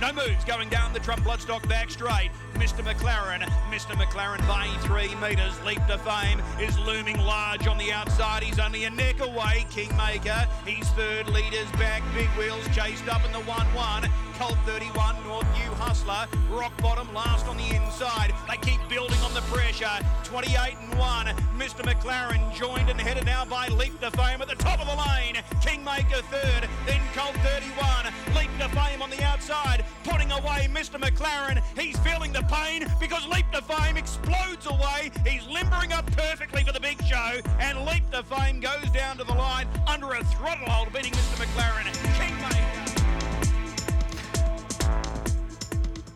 No moves going down the trump bloodstock back straight. Mr. McLaren, Mr. McLaren by three metres. Leap to fame is looming large on the outside. He's only a neck away. Kingmaker, he's third. Leaders back. Big wheels chased up in the 1 1. Colt 31, North New Hustler. Rock bottom last on the inside. They keep building on the pressure. 28 and 1. Mr. McLaren joined and headed now by Leap to Fame at the top of the lane. Kingmaker third. Then Colt 31. The outside. Putting away Mr. McLaren. He's feeling the pain because Leap to Fame explodes away. He's limbering up perfectly for the big show. And Leap to Fame goes down to the line under a throttle hold, beating Mr. McLaren.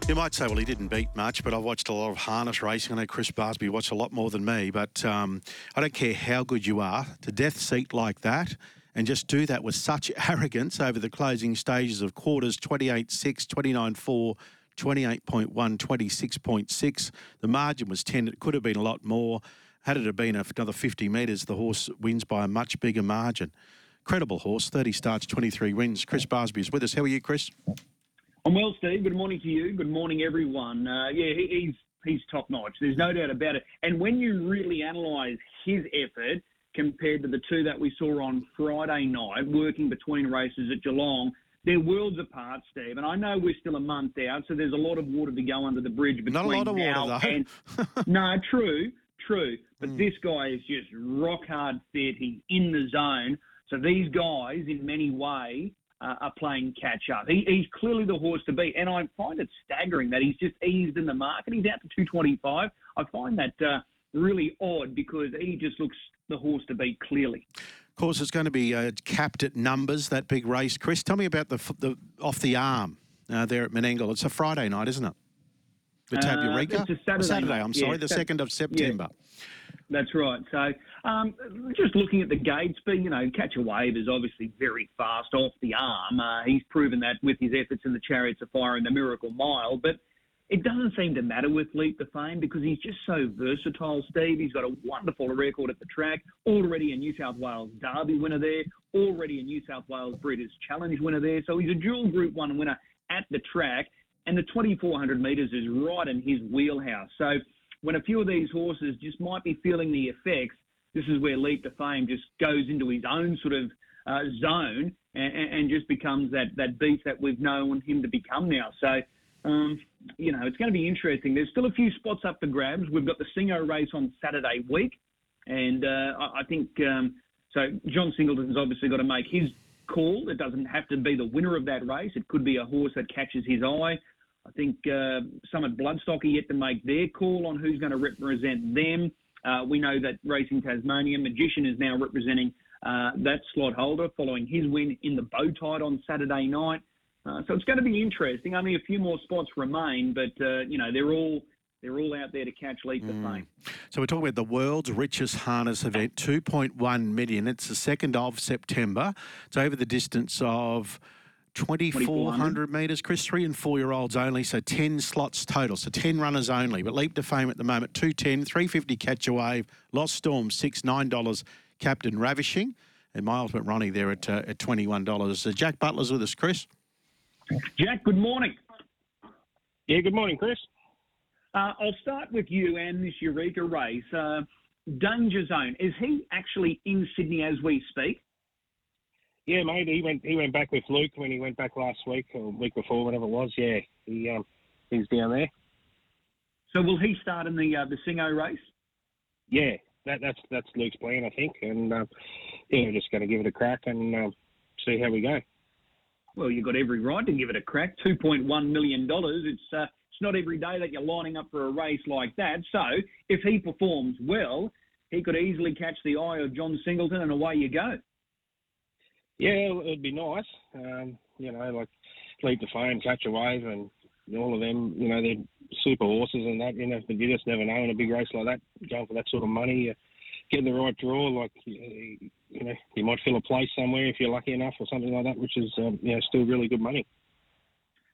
You might say, well, he didn't beat much, but I've watched a lot of harness racing. I know Chris Barsby watched a lot more than me, but um, I don't care how good you are, to death seat like that, and just do that with such arrogance over the closing stages of quarters 28 6, 29 4, 28.1, 26.6. The margin was 10. It could have been a lot more. Had it have been another 50 metres, the horse wins by a much bigger margin. Credible horse, 30 starts, 23 wins. Chris Barsby is with us. How are you, Chris? I'm well, Steve. Good morning to you. Good morning, everyone. Uh, yeah, he's he's top notch. There's no doubt about it. And when you really analyse his effort compared to the two that we saw on Friday night, working between races at Geelong, they're worlds apart, Steve. And I know we're still a month out, so there's a lot of water to go under the bridge between Not a lot of now water, though. and no, true, true. But this guy is just rock hard fit. He's in the zone. So these guys, in many ways, uh, are playing catch up. He, he's clearly the horse to beat, and I find it staggering that he's just eased in the market. He's out to 225. I find that uh, really odd because he just looks the horse to beat clearly. Of course, it's going to be uh, capped at numbers, that big race. Chris, tell me about the, f- the off the arm uh, there at Menangle. It's a Friday night, isn't it? The Tab Uh, it's a Saturday night. I'm Yeah, sorry, the Sat- 2nd of September. That's right. So, um, just looking at the gates, but you know, Catch a Wave is obviously very fast off the arm. Uh, he's proven that with his efforts in the Chariots of Fire and the Miracle Mile, but it doesn't seem to matter with Leap to Fame because he's just so versatile, Steve. He's got a wonderful record at the track, already a New South Wales Derby winner there, already a New South Wales Breeders' Challenge winner there. So he's a dual Group 1 winner at the track, and the 2400 metres is right in his wheelhouse. So when a few of these horses just might be feeling the effects, this is where Leap to Fame just goes into his own sort of uh, zone and, and just becomes that, that beast that we've known him to become now. So, um, you know, it's going to be interesting. There's still a few spots up for grabs. We've got the Singo race on Saturday week, and uh, I, I think um, so. John Singleton's obviously got to make his call. It doesn't have to be the winner of that race. It could be a horse that catches his eye. I think uh, Summit Bloodstock are yet to make their call on who's going to represent them. Uh, we know that Racing Tasmania, Magician is now representing uh, that slot holder following his win in the bow tide on Saturday night. Uh, so it's going to be interesting. Only a few more spots remain, but uh, you know they're all they're all out there to catch leap to fame. So we're talking about the world's richest harness event, 2.1 million. It's the 2nd of September. It's over the distance of 2,400 metres, Chris. Three and four year olds only, so 10 slots total. So 10 runners only. But Leap to Fame at the moment, 210, 350 Catch a Wave, Lost Storm, six, $9, Captain Ravishing. And my ultimate Ronnie there at, uh, at $21. Uh, Jack Butler's with us, Chris. Jack, good morning. Yeah, good morning, Chris. Uh, I'll start with you and this Eureka race. Uh, Danger Zone, is he actually in Sydney as we speak? Yeah, mate, he went he went back with Luke when he went back last week or week before, whatever it was. Yeah, he um, he's down there. So will he start in the uh, the Singo race? Yeah, that, that's that's Luke's plan, I think, and um, yeah, we're just going to give it a crack and um, see how we go. Well, you've got every right to give it a crack. Two point one million dollars. It's uh, it's not every day that you're lining up for a race like that. So if he performs well, he could easily catch the eye of John Singleton, and away you go. Yeah, it'd be nice. Um, you know, like Leap to Fame, catch a wave, and all of them, you know, they're super horses and that, you know, but you just never know in a big race like that, going for that sort of money, uh, getting the right draw, like, you know, you might fill a place somewhere if you're lucky enough or something like that, which is, um, you know, still really good money.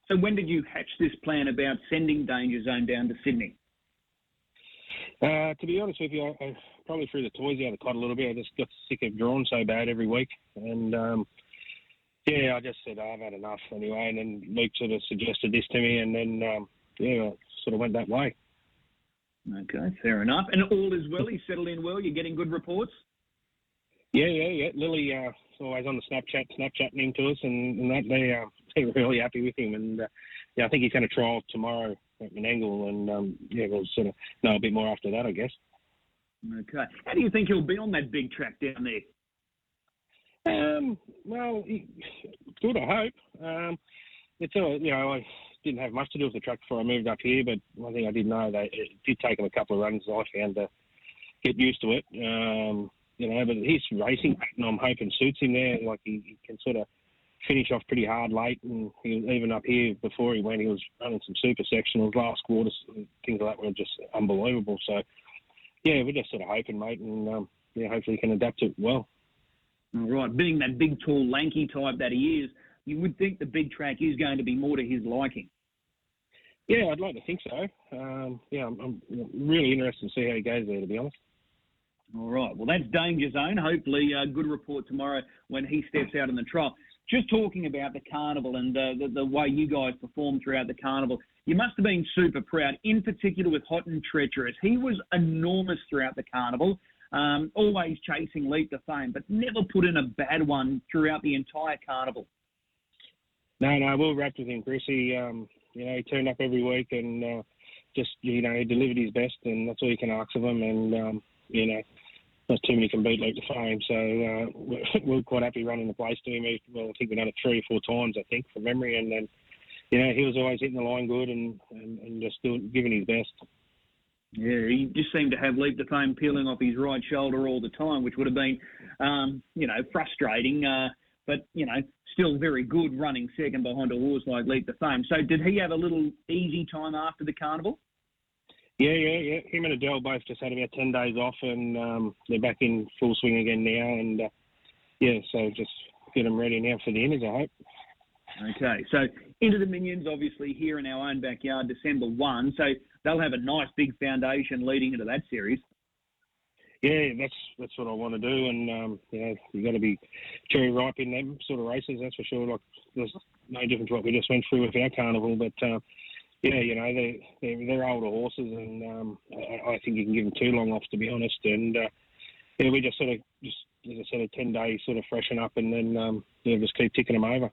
So when did you hatch this plan about sending Danger Zone down to Sydney? Uh, to be honest with you, I, I probably threw the toys out of the cot a little bit. I just got sick of drawing so bad every week, and um, yeah, I just said oh, I've had enough anyway. And then Luke sort of suggested this to me, and then um, yeah, I sort of went that way. Okay, fair enough. And all is well. He's settled in well. You're getting good reports. Yeah, yeah, yeah. Lily uh, always on the Snapchat, Snapchatting to us, and, and that they uh, they're really happy with him. And uh, yeah, I think he's going to trial tomorrow at Menangle, and um, yeah, we'll sort of know a bit more after that, I guess. Okay. How do you think he'll be on that big track down there? Um, well, good, I hope. Um, it's a, you know, I didn't have much to do with the track before I moved up here, but one thing I did know that it did take him a couple of runs. I found to get used to it. Um, you know, but his racing pattern, I'm hoping suits him there. Like he, he can sort of finish off pretty hard late, and he, even up here before he went, he was running some super sectionals, last quarters, things like that were just unbelievable. So, yeah, we're just sort of hoping, mate, and um, yeah, hopefully he can adapt it well. All right, being that big, tall, lanky type that he is, you would think the big track is going to be more to his liking. Yeah, I'd like to think so. Um, yeah, I'm, I'm, really interested to see how he goes there, to be honest. All right. Well, that's Danger Zone. Hopefully, a good report tomorrow when he steps out in the trial. Just talking about the carnival and uh, the, the way you guys performed throughout the carnival, you must have been super proud, in particular with Hot and Treacherous. He was enormous throughout the carnival um, always chasing Leap to Fame, but never put in a bad one throughout the entire carnival. No, no, we are rapt with him, Chris. He, um, you know, he turned up every week and uh, just, you know, he delivered his best, and that's all you can ask of him. And, um, you know, not too many can beat Leap to Fame. So uh, we're, quite happy running the place to him. Well, I think we've done it three or four times, I think, from memory. And then, you know, he was always hitting the line good and, and, and just doing, giving his best. Yeah, he just seemed to have leap to fame peeling off his right shoulder all the time, which would have been, um, you know, frustrating. Uh, but you know, still very good running second behind a horse like Leap to Fame. So, did he have a little easy time after the carnival? Yeah, yeah, yeah. Him and Adele both just had about ten days off, and um, they're back in full swing again now. And uh, yeah, so just get them ready now for the Inters, I hope. Okay, so into the Minions, obviously here in our own backyard, December one. So they'll have a nice big foundation leading into that series. Yeah, that's that's what I want to do, and um, you know, you got to be cherry ripe in them sort of races. That's for sure. Like there's no different to what we just went through with our carnival, but uh, yeah, you know, they they're, they're older horses, and um, I, I think you can give them too long off, to be honest. And uh, yeah, we just sort of just as I said, a ten day sort of freshen up, and then um, yeah, just keep ticking them over.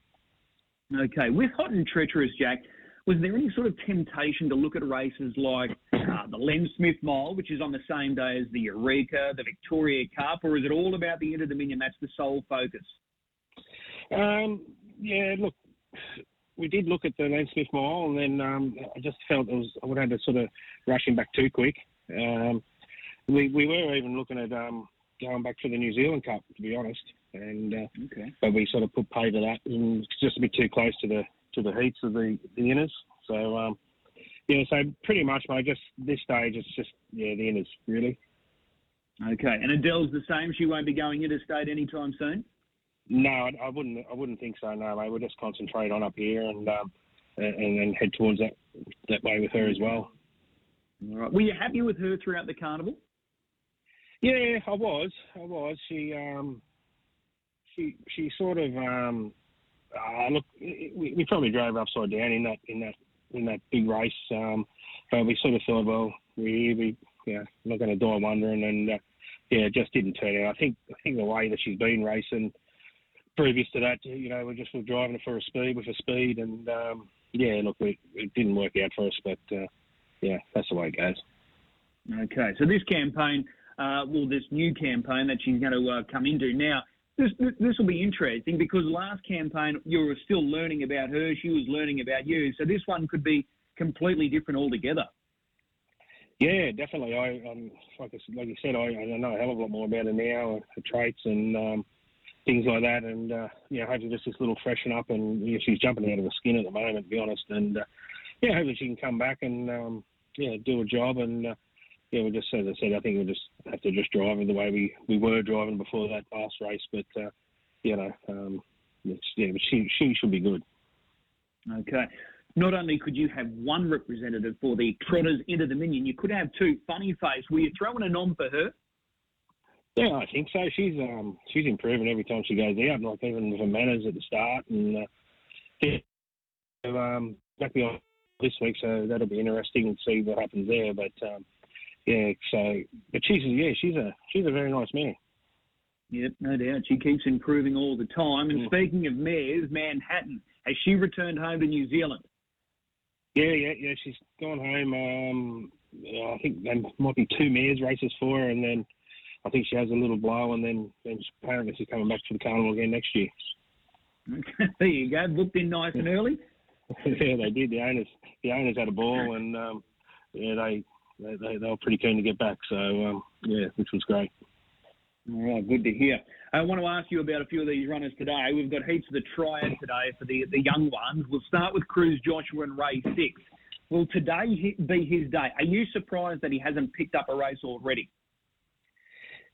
Okay, with hot and treacherous, Jack was there any sort of temptation to look at races like uh, the Len Smith Mile, which is on the same day as the Eureka, the Victoria Cup, or is it all about the Inter Dominion? That's the sole focus. Um, yeah, look, we did look at the Len Smith Mile, and then um, I just felt it was I would have to sort of rush him back too quick. Um, we we were even looking at um, going back for the New Zealand Cup, to be honest, and uh, okay. but we sort of put pay to that, and it's just a bit too close to the to the heats of the, the Inters. So, um, yeah, so pretty much, mate, just this stage, it's just, yeah, the Inters, really. Okay, and Adele's the same. She won't be going interstate anytime soon. No, I, I wouldn't. I wouldn't think so. No, mate. We'll just concentrate on up here and um, and then head towards that that way with her as well. All right. Were you happy with her throughout the carnival? Yeah, I was. I was. She um, she she sort of um, uh, look, we, we, probably drove upside down in that in that in that big race, um, but we sort of thought, well, we we yeah, not going to die wondering, and uh, yeah, it just didn't turn out. I think I think the way that she's been racing previous to that, you know, we're just were driving for a speed with a speed, and um, yeah, look, we, it didn't work out for us, but uh, yeah, that's the way it goes. Okay, so this campaign, uh, well, this new campaign that she's going to uh, come into now this, this will be interesting because last campaign you were still learning about her, she was learning about you. So this one could be completely different altogether. Yeah, definitely. I um, like I, like you said, I, I know a hell of a lot more about her now, her traits and um, things like that. And uh, yeah, hopefully just this little freshen up. And yeah, she's jumping out of the skin at the moment, to be honest. And uh, yeah, hopefully she can come back and um, yeah, do a job. And uh, yeah, we'll just as I said, I think we'll just have to just drive the way we, we were driving before that last race. But uh, you know, um, it's, yeah, but she she should be good. Okay. Not only could you have one representative for the Trotters into the Dominion, you could have two. Funny face, were you throwing a nom for her? Yeah, I think so. She's um she's improving every time she goes out, like even with her manners at the start, and uh, yeah, um, back on this week, so that'll be interesting to see what happens there. But um, yeah, so but she's yeah she's a she's a very nice mare. Yep, no doubt. She keeps improving all the time. And Mm. speaking of mares, Manhattan, has she returned home to New Zealand? Yeah, yeah, yeah. She's gone home. Um, I think there might be two mares races for her, and then I think she has a little blow, and then then apparently she's coming back to the carnival again next year. Okay, there you go. Booked in nice and early. yeah, they did. The owners, the owners had a ball, and um, yeah, they, they they they were pretty keen to get back. So um, yeah, which was great. All right, good to hear. I want to ask you about a few of these runners today. We've got heaps of the triad today for the, the young ones. We'll start with Cruz Joshua and Ray Six. Will today be his day? Are you surprised that he hasn't picked up a race already?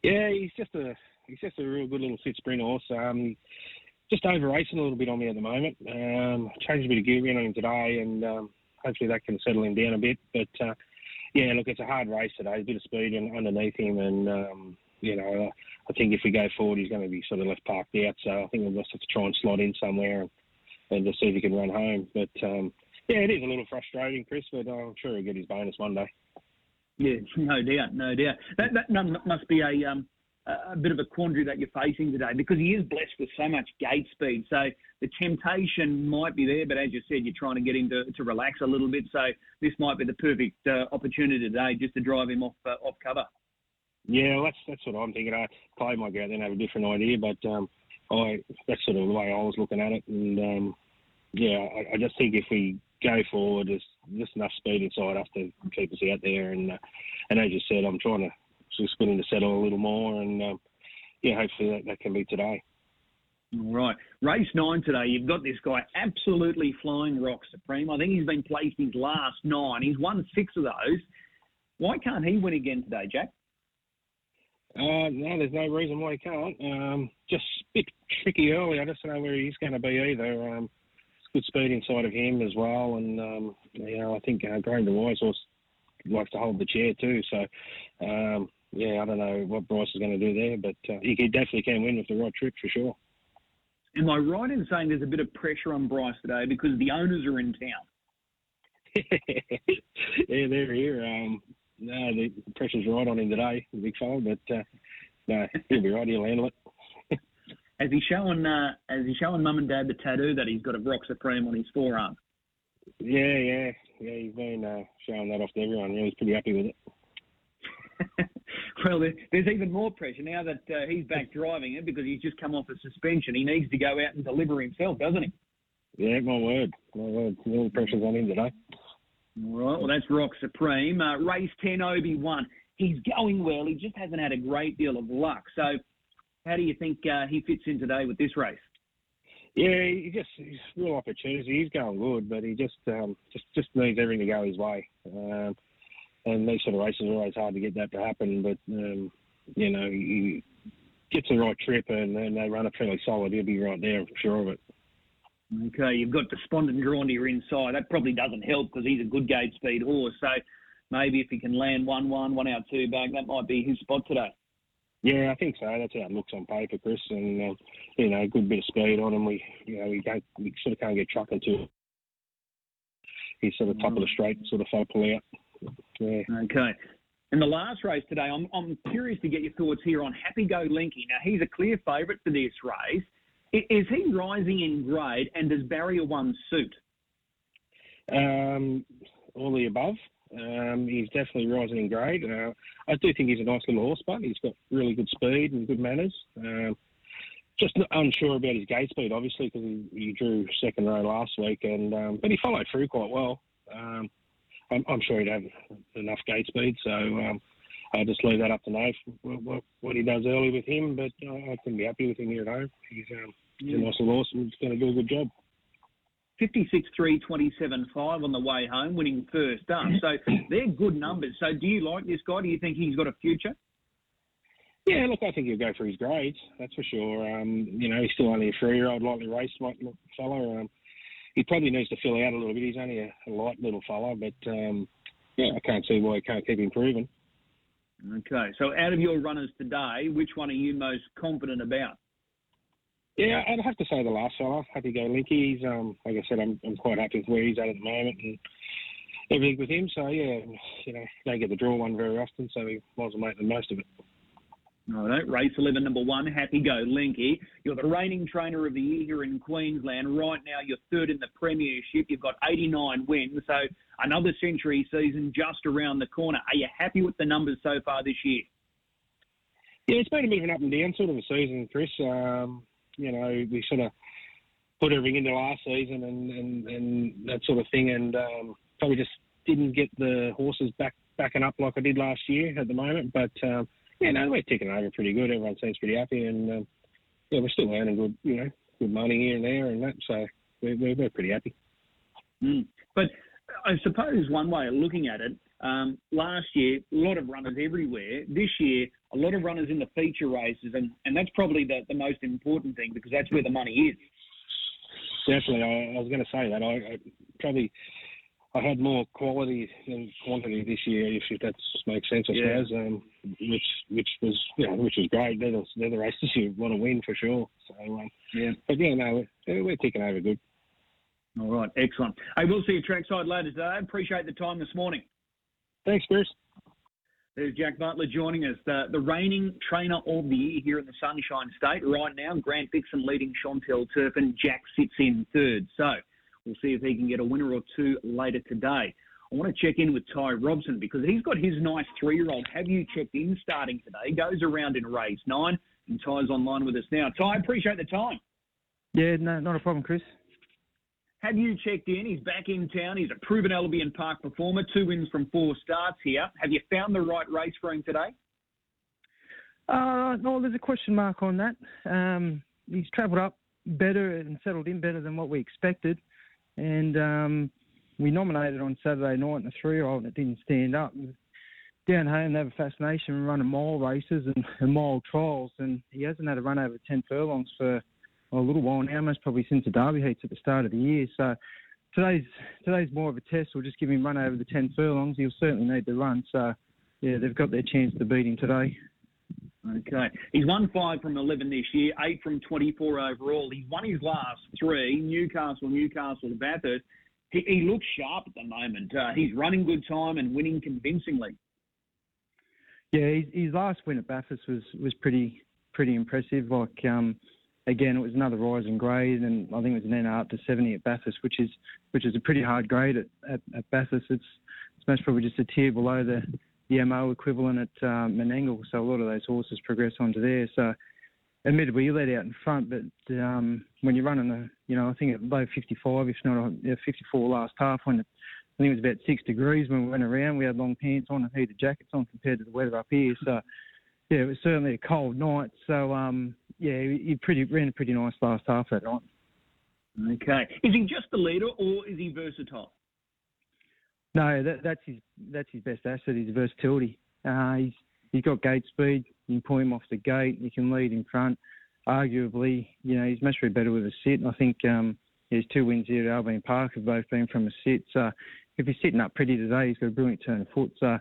Yeah, he's just a he's just a real good little sit sprint horse. Um, just over racing a little bit on me at the moment. Um, changed a bit of gear in on him today, and um, hopefully that can settle him down a bit. But uh, yeah, look, it's a hard race today. A bit of speed underneath him, and um, you know, I think if we go forward, he's going to be sort of left parked out. So I think we'll just have to try and slot in somewhere and, and just see if he can run home. But um, yeah, it is a little frustrating, Chris, but I'm sure he'll get his bonus one day. Yeah, no doubt, no doubt. That that must be a um a bit of a quandary that you're facing today because he is blessed with so much gate speed. So the temptation might be there, but as you said, you're trying to get him to, to relax a little bit. So this might be the perfect uh, opportunity today just to drive him off uh, off cover. Yeah, well, that's that's what I'm thinking. I Clay might go out there and have a different idea, but um, I that's sort of the way I was looking at it. And um, yeah, I, I just think if we go forward, there's just enough speed inside us to keep us out there. And uh, and as you said, I'm trying to just get him to settle a little more, and um, yeah, hopefully that, that can be today. All right, race nine today. You've got this guy absolutely flying rock supreme. I think he's been placed his last nine. He's won six of those. Why can't he win again today, Jack? Uh, no, there's no reason why he can't. Um, just a bit tricky early. I just don't know where he's going to be either. Um, good speed inside of him as well, and um, you know I think uh, Graham DeWise also likes to hold the chair too. So um, yeah, I don't know what Bryce is going to do there, but uh, he, he definitely can win with the right trip for sure. Am I right in saying there's a bit of pressure on Bryce today because the owners are in town? yeah, they're here. Um, no, the pressure's right on him today, the big fella, but uh, no, he'll be right. He'll handle it. Has he shown uh, has he shown mum and dad the tattoo that he's got a Rock Supreme on his forearm? Yeah, yeah, yeah. He's been uh, showing that off to everyone. Yeah, he's pretty happy with it. Well, there's even more pressure now that uh, he's back driving it because he's just come off a suspension. He needs to go out and deliver himself, doesn't he? Yeah, my word, my word. All the pressure's on him today. All right, well, that's Rock Supreme. Uh, race 10, Obi 1. He's going well. He just hasn't had a great deal of luck. So, how do you think uh, he fits in today with this race? Yeah, he just he's real opportunity. He's going good, but he just um, just just needs everything to go his way. Um, and these sort of races are always hard to get that to happen. But um, you know, he gets the right trip and then they run it fairly solid. He'll be right there, I'm sure of it. Okay, you've got Despondent drawn to your inside. That probably doesn't help because he's a good gate speed horse. So maybe if he can land 1 1, 1 out 2 back, that might be his spot today. Yeah, I think so. That's how it looks on paper, Chris. And um, you know, a good bit of speed on him. We, you know, we don't, we sort of can't get trucking to. He's sort of top of the straight, sort of folk pull out. Yeah. Okay. In the last race today, I'm, I'm curious to get your thoughts here on Happy Go Linky. Now, he's a clear favourite for this race. Is he rising in grade and does Barrier 1 suit? Um, all the above. Um, he's definitely rising in grade. Uh, I do think he's a nice little horse, but he's got really good speed and good manners. Um, just unsure about his gate speed, obviously, because he, he drew second row last week, and um, but he followed through quite well. Um, I'm, I'm sure he'd have enough gate speed, so um, I'll just leave that up to Nate what, what, what he does early with him. But uh, I couldn't be happy with him here at home. He's, um, he's a nice little horse and he's going to do a good job. 56 3 27 5 on the way home, winning first up. So they're good numbers. So do you like this guy? Do you think he's got a future? Yeah, look, I think he'll go for his grades, that's for sure. Um, you know, he's still only a three-year-old, lightly raced fellow. Um, he probably needs to fill out a little bit. He's only a, a light little fellow, but um, yeah, I can't see why he can't keep improving. Okay, so out of your runners today, which one are you most confident about? Yeah, I'd have to say the last fella, Happy Go Linky. He's, um, like I said, I'm, I'm quite happy with where he's at at the moment and everything with him. So yeah, you know, don't get the draw one very often, so we might as well make the most of it. Righto, race 11, number one, Happy Go Linky. You're the reigning trainer of the year here in Queensland. Right now, you're third in the Premiership. You've got 89 wins, so another century season just around the corner. Are you happy with the numbers so far this year? Yeah, it's been a bit of an up and down sort of a season, Chris. Um, you know, we sort of put everything into last season and, and, and that sort of thing, and um, probably just didn't get the horses back backing up like I did last year at the moment, but. Um, yeah, no, we're ticking over pretty good. Everyone seems pretty happy, and um, yeah, we're still earning good, you know, good money here and there, and that. So we're we're, we're pretty happy. Mm. But I suppose one way of looking at it, um, last year a lot of runners everywhere. This year, a lot of runners in the feature races, and, and that's probably the, the most important thing because that's where the money is. Definitely, I, I was going to say that. I, I probably I had more quality than quantity this year, if that makes sense, I yeah. suppose. Um, which which was you know, which was great. They're the, they're the races you want to win for sure. So um, yeah, but yeah, no, we're, we're ticking over good. All right, excellent. Hey, we'll see you trackside later today. Appreciate the time this morning. Thanks, Bruce. There's Jack Butler joining us, the, the reigning trainer of the year here in the Sunshine State. Right now, Grant Dixon leading Chantal Turpin. Jack sits in third. So We'll see if he can get a winner or two later today. I want to check in with Ty Robson because he's got his nice three-year-old. Have you checked in starting today? Goes around in race nine, and Ty's online with us now. Ty, appreciate the time. Yeah, no, not a problem, Chris. Have you checked in? He's back in town. He's a proven Albion Park performer. Two wins from four starts here. Have you found the right race for him today? Uh, no, there's a question mark on that. Um, he's travelled up better and settled in better than what we expected and um, we nominated on Saturday night in a three-year-old it didn't stand up. Down home, they have a fascination with running mile races and, and mile trials, and he hasn't had a run over 10 furlongs for a little while now, most probably since the Derby heats at the start of the year. So today's today's more of a test. We'll just give him run over the 10 furlongs. He'll certainly need to run. So, yeah, they've got their chance to beat him today. Okay. He's won five from 11 this year, eight from 24 overall. He's won his last three Newcastle, Newcastle, Bathurst. He, he looks sharp at the moment. Uh, he's running good time and winning convincingly. Yeah, his, his, last win at Bathurst was, was pretty pretty impressive. Like, um, again, it was another rise in grade, and I think it was an NR up to 70 at Bathurst, which is which is a pretty hard grade at, at, at Bathurst. It's, it's most probably just a tier below the the MO equivalent at um, Menangle. So a lot of those horses progress onto there. So admittedly, you let out in front, but um, when you're running a, you know, I think at low 55, if not a, 54 last half, when it, I think it was about six degrees when we went around, we had long pants on and heated jackets on compared to the weather up here. So yeah, it was certainly a cold night. So um, yeah, he pretty ran a pretty nice last half that night. Okay, is he just the leader or is he versatile? No, that, that's his that's his best asset. His versatility. Uh, he's he's got gate speed. You can pull him off the gate. You can lead in front. Arguably, you know, he's much better with a sit. I think um, his two wins here at Albion Park have both been from a sit. So if he's sitting up pretty today, he's got a brilliant turn of foot. So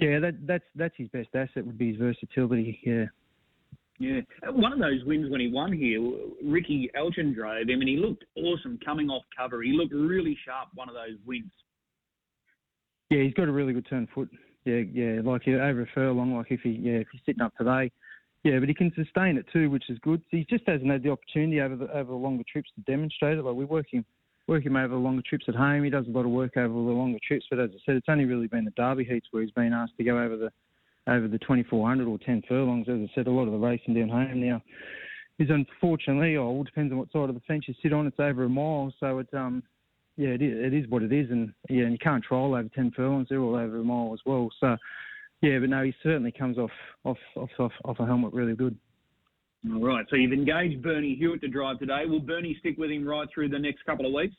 yeah, that, that's that's his best asset would be his versatility. Yeah. Yeah, one of those wins when he won here, Ricky Elgin drove him, and he looked awesome coming off cover. He looked really sharp. One of those wins. Yeah, he's got a really good turn foot. Yeah, yeah, like over a furlong, like if he yeah if he's sitting up today, yeah, but he can sustain it too, which is good. He just hasn't had the opportunity over the over the longer trips to demonstrate it. Like we work him work him over the longer trips at home. He does a lot of work over the longer trips, but as I said, it's only really been the Derby heats where he's been asked to go over the over the 2400 or 10 furlongs. As I said, a lot of the racing down home now is unfortunately, or it depends on what side of the fence you sit on. It's over a mile, so it's um yeah, it is, it is what it is, and yeah, and you can't trial over ten furlongs; they're all over a mile as well. So, yeah, but no, he certainly comes off off off off, off a helmet really good. All right, so you've engaged Bernie Hewitt to drive today. Will Bernie stick with him right through the next couple of weeks?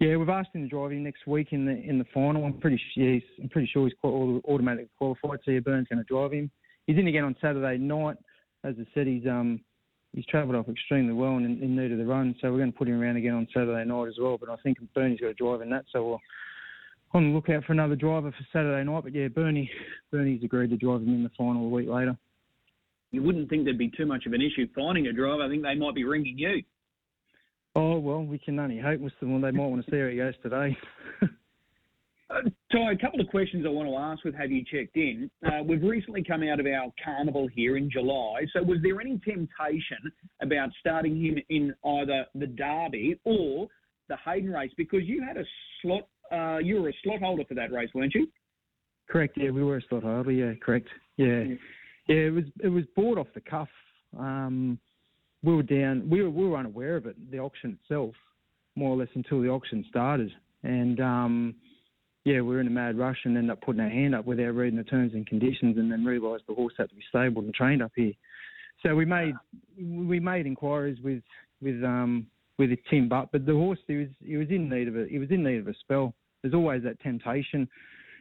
Yeah, we've asked him to drive him next week in the in the final. I'm pretty yeah, he's, I'm pretty sure he's quite automatically qualified. So yeah, Burn's going to drive him. He's in again on Saturday night. As I said, he's um he's travelled off extremely well and in, in need of the run. So we're going to put him around again on Saturday night as well. But I think Bernie's got a drive in that. So we'll on the lookout for another driver for Saturday night. But yeah, Bernie Bernie's agreed to drive him in the final a week later. You wouldn't think there'd be too much of an issue finding a driver. I think they might be ringing you. Oh well, we can only hope with them. They might want to see how he goes today. uh, Ty, a couple of questions I want to ask with Have You Checked In? Uh, we've recently come out of our carnival here in July. So, was there any temptation about starting him in either the Derby or the Hayden race? Because you had a slot, uh, you were a slot holder for that race, weren't you? Correct. Yeah, we were a slot holder. Yeah, correct. Yeah, yeah. It was it was bought off the cuff. Um, we were down. We were we were unaware of it, the auction itself, more or less until the auction started. And um, yeah, we were in a mad rush and ended up putting our hand up without reading the terms and conditions, and then realised the horse had to be stabled and trained up here. So we made we made inquiries with with um, with Tim Butt, but the horse he was he was in need of a he was in need of a spell. There's always that temptation,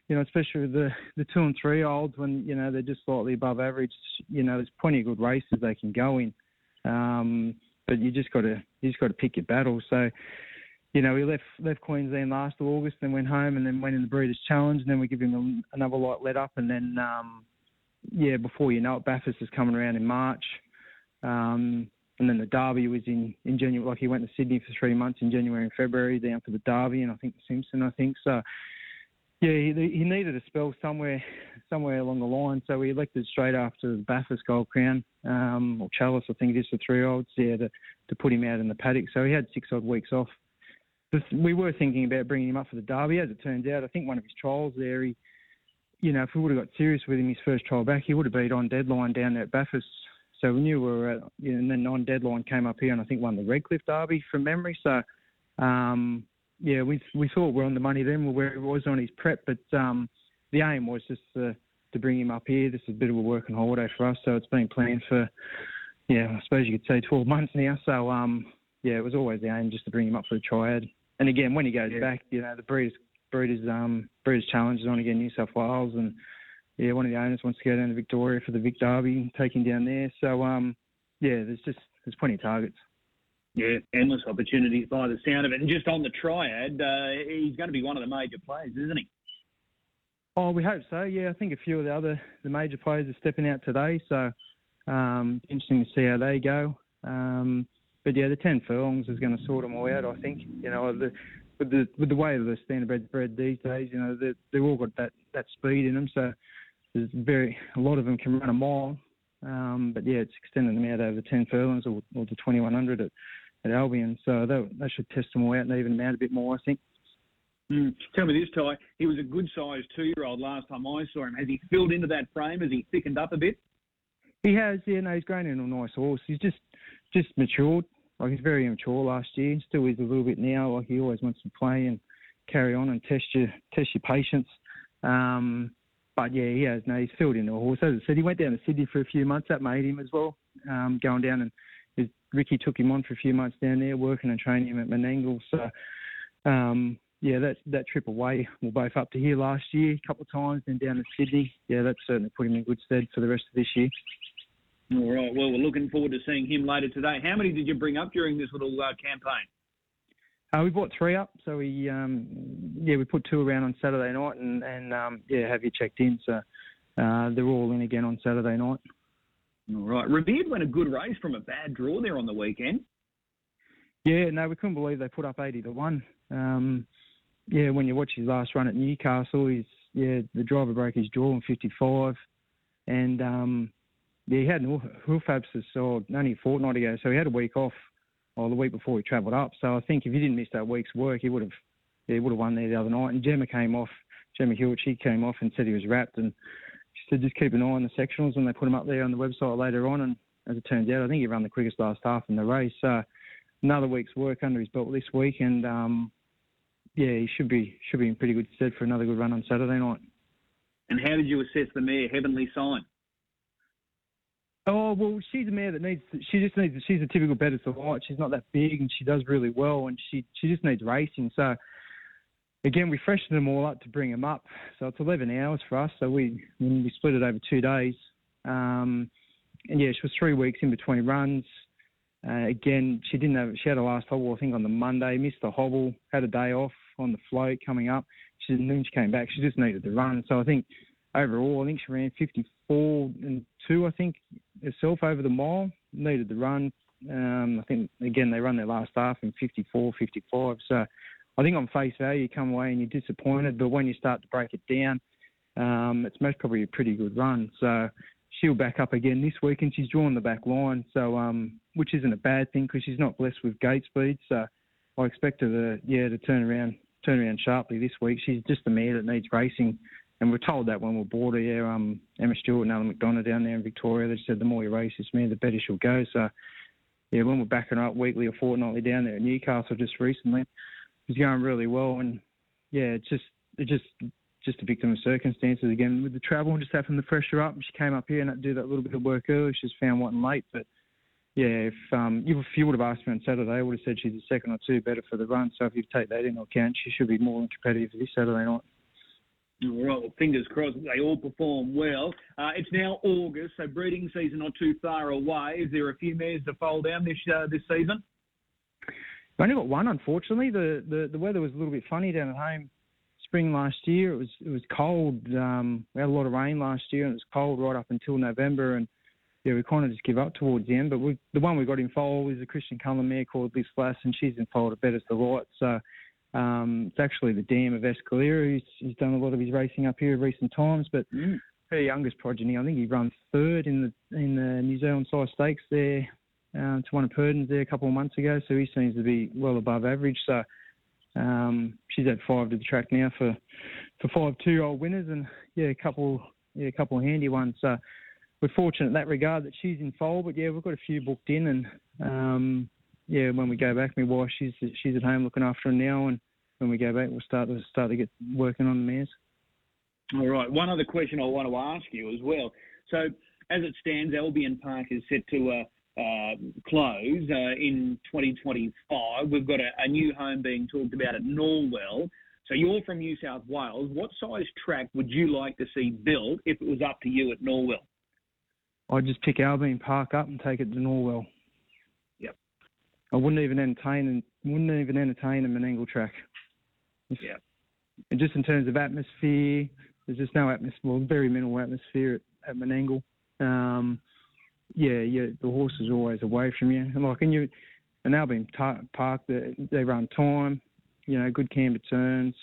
you know, especially with the the two and three olds when you know they're just slightly above average. You know, there's plenty of good races they can go in. Um, but you just got to you just got to pick your battles. So, you know, we left left Queensland last August, then went home, and then went in the Breeders' Challenge, and then we give him another light let up, and then um, yeah, before you know it, Bathurst is coming around in March. Um, and then the Derby was in, in January. Like he went to Sydney for three months in January and February, down for the Derby, and I think the Simpson. I think so. Yeah, he, he needed a spell somewhere, somewhere along the line. So we elected straight after the Bathurst Gold Crown, um, or Chalice, I think it is for three olds, yeah, to, to put him out in the paddock. So he had six odd weeks off. We were thinking about bringing him up for the Derby. As it turns out, I think one of his trials there, he, you know, if we would have got serious with him his first trial back, he would have been on deadline down there at Bathurst. So we knew we were, at, you know, and then on deadline came up here and I think won the Redcliffe Derby from memory. So, um, yeah, we we thought we are on the money then, where he was on his prep, but um, the aim was just to, to bring him up here. This is a bit of a working holiday for us, so it's been planned for, yeah, I suppose you could say 12 months now. So, um, yeah, it was always the aim just to bring him up for the triad. And again, when he goes yeah. back, you know, the Breeders Breeders um, Breeders Challenge is on again, New South Wales, and yeah, one of the owners wants to go down to Victoria for the Vic Derby take him down there. So, um, yeah, there's just there's plenty of targets. Yeah, endless opportunities by the sound of it. And just on the triad, uh, he's going to be one of the major players, isn't he? Oh, we hope so. Yeah, I think a few of the other the major players are stepping out today, so um, interesting to see how they go. Um, but yeah, the ten furlongs is going to sort them all out. I think you know the, with the with the way of the standard bred these days, you know they they've all got that that speed in them. So there's very a lot of them can run a mile. Um, but yeah, it's extending them out over 10 furlongs or, or to 2100 at, at Albion. So that, that should test them all out and even them out a bit more, I think. Mm. Tell me this, Ty. He was a good sized two year old last time I saw him. Has he filled into that frame? Has he thickened up a bit? He has, yeah, no, he's grown into a nice horse. He's just just matured. Like he's very immature last year. Still is a little bit now. Like he always wants to play and carry on and test your test your patience. Um, but yeah, he has. No, he's filled into a horse. As I said, he went down to Sydney for a few months. That made him as well. Um, going down and his, Ricky took him on for a few months down there, working and training him at Menangle. So um, yeah, that that trip away, we're both up to here last year a couple of times, then down to Sydney. Yeah, that's certainly put him in good stead for the rest of this year. All right. Well, we're looking forward to seeing him later today. How many did you bring up during this little uh, campaign? Uh, we bought three up, so we um, yeah we put two around on Saturday night, and and um, yeah have you checked in? So uh, they're all in again on Saturday night. All right, Revered went a good race from a bad draw there on the weekend. Yeah, no, we couldn't believe they put up eighty to one. Um, yeah, when you watch his last run at Newcastle, he's yeah the driver broke his jaw in fifty five, and um, he had hoof abscess or only a fortnight ago, so he had a week off or the week before he travelled up. So I think if he didn't miss that week's work, he would have he would have won there the other night. And Gemma came off, Gemma Hewitt, she came off and said he was rapt, and she said just keep an eye on the sectionals when they put him up there on the website later on. And as it turns out, I think he ran the quickest last half in the race. So another week's work under his belt this week, and um, yeah, he should be should be in pretty good stead for another good run on Saturday night. And how did you assess the mare Heavenly Sign? Oh well, she's a mare that needs. She just needs. She's a typical Bettor's Delight. She's not that big, and she does really well, and she she just needs racing. So again, we freshened them all up to bring them up. So it's 11 hours for us. So we we split it over two days. Um, and yeah, she was three weeks in between runs. Uh, again, she didn't have. She had a last hobble, I think, on the Monday. Missed the hobble. Had a day off on the float coming up. She then she came back. She just needed to run. So I think overall, I think she ran 54 and two. I think herself over the mile. Needed the run. Um, I think again they run their last half in 54, 55. So I think on face value, you come away and you're disappointed. But when you start to break it down, um, it's most probably a pretty good run. So she'll back up again this week, and she's drawn the back line, so um, which isn't a bad thing because she's not blessed with gate speed. So I expect her to yeah to turn around turn around sharply this week. She's just a mare that needs racing, and we're told that when we bought her. Yeah, um, Emma Stewart and Alan McDonough down there in Victoria, they said the more you race this mare, the better she'll go. So yeah, when we're backing her up weekly or fortnightly down there at Newcastle just recently, it's going really well, and yeah, it's just it just just a victim of circumstances again with the travel and just having the her up. She came up here and do that little bit of work early. She's found one late, but yeah, if um, if you would have asked me on Saturday, I would have said she's a second or two better for the run. So if you take that into account, she should be more than competitive this Saturday night. Right, well, fingers crossed they all perform well. Uh, it's now August, so breeding season not too far away. Is there a few mares to foal down this uh, this season? I only got one, unfortunately. The, the the weather was a little bit funny down at home spring last year. It was it was cold. Um, we had a lot of rain last year, and it was cold right up until November. And yeah, we kind of just give up towards the end. But we, the one we got in foal is a Christian Cullen mare called Liz Flass, and she's in foal at Bettor's Delight. So um, it's actually the dam of Escalera. He's, he's done a lot of his racing up here in recent times, but. Mm. Her youngest progeny, I think he runs third in the in the New Zealand Sires Stakes there uh, to one of Purdon's there a couple of months ago, so he seems to be well above average. So um, she's had five to the track now for for five two-year-old winners, and yeah, a couple yeah, a couple of handy ones. So we're fortunate in that regard that she's in foal, but yeah, we've got a few booked in, and um, yeah, when we go back, my wife she's she's at home looking after them now, and when we go back, we'll start to start to get working on the mares. All right. One other question I want to ask you as well. So as it stands, Albion Park is set to uh, uh, close uh, in 2025. We've got a, a, new home being talked about at Norwell. So you're from New South Wales. What size track would you like to see built if it was up to you at Norwell? I'd just pick Albion Park up and take it to Norwell. I wouldn't even entertain wouldn't even entertain a Menangle track. Yeah. And just in terms of atmosphere, there's just no atmosphere, well, very minimal atmosphere at, at Menangle. Um, yeah, yeah, the horse is always away from you. And like, and you, and Albion Park, they, they run time, you know, good camber turns.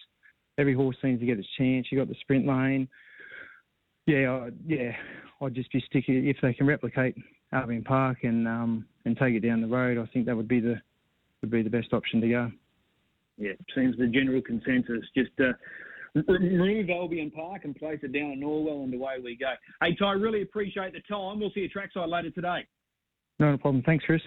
Every horse seems to get its chance. You got the sprint lane. Yeah, I, yeah, I'd just be sticking if they can replicate Albion Park and um and take it down the road. I think that would be the would be the best option to go. Yeah, seems the general consensus. Just uh, remove Albion Park and place it down at Norwell, and away we go. Hey, Ty, really appreciate the time. We'll see you trackside later today. No problem. Thanks, Chris.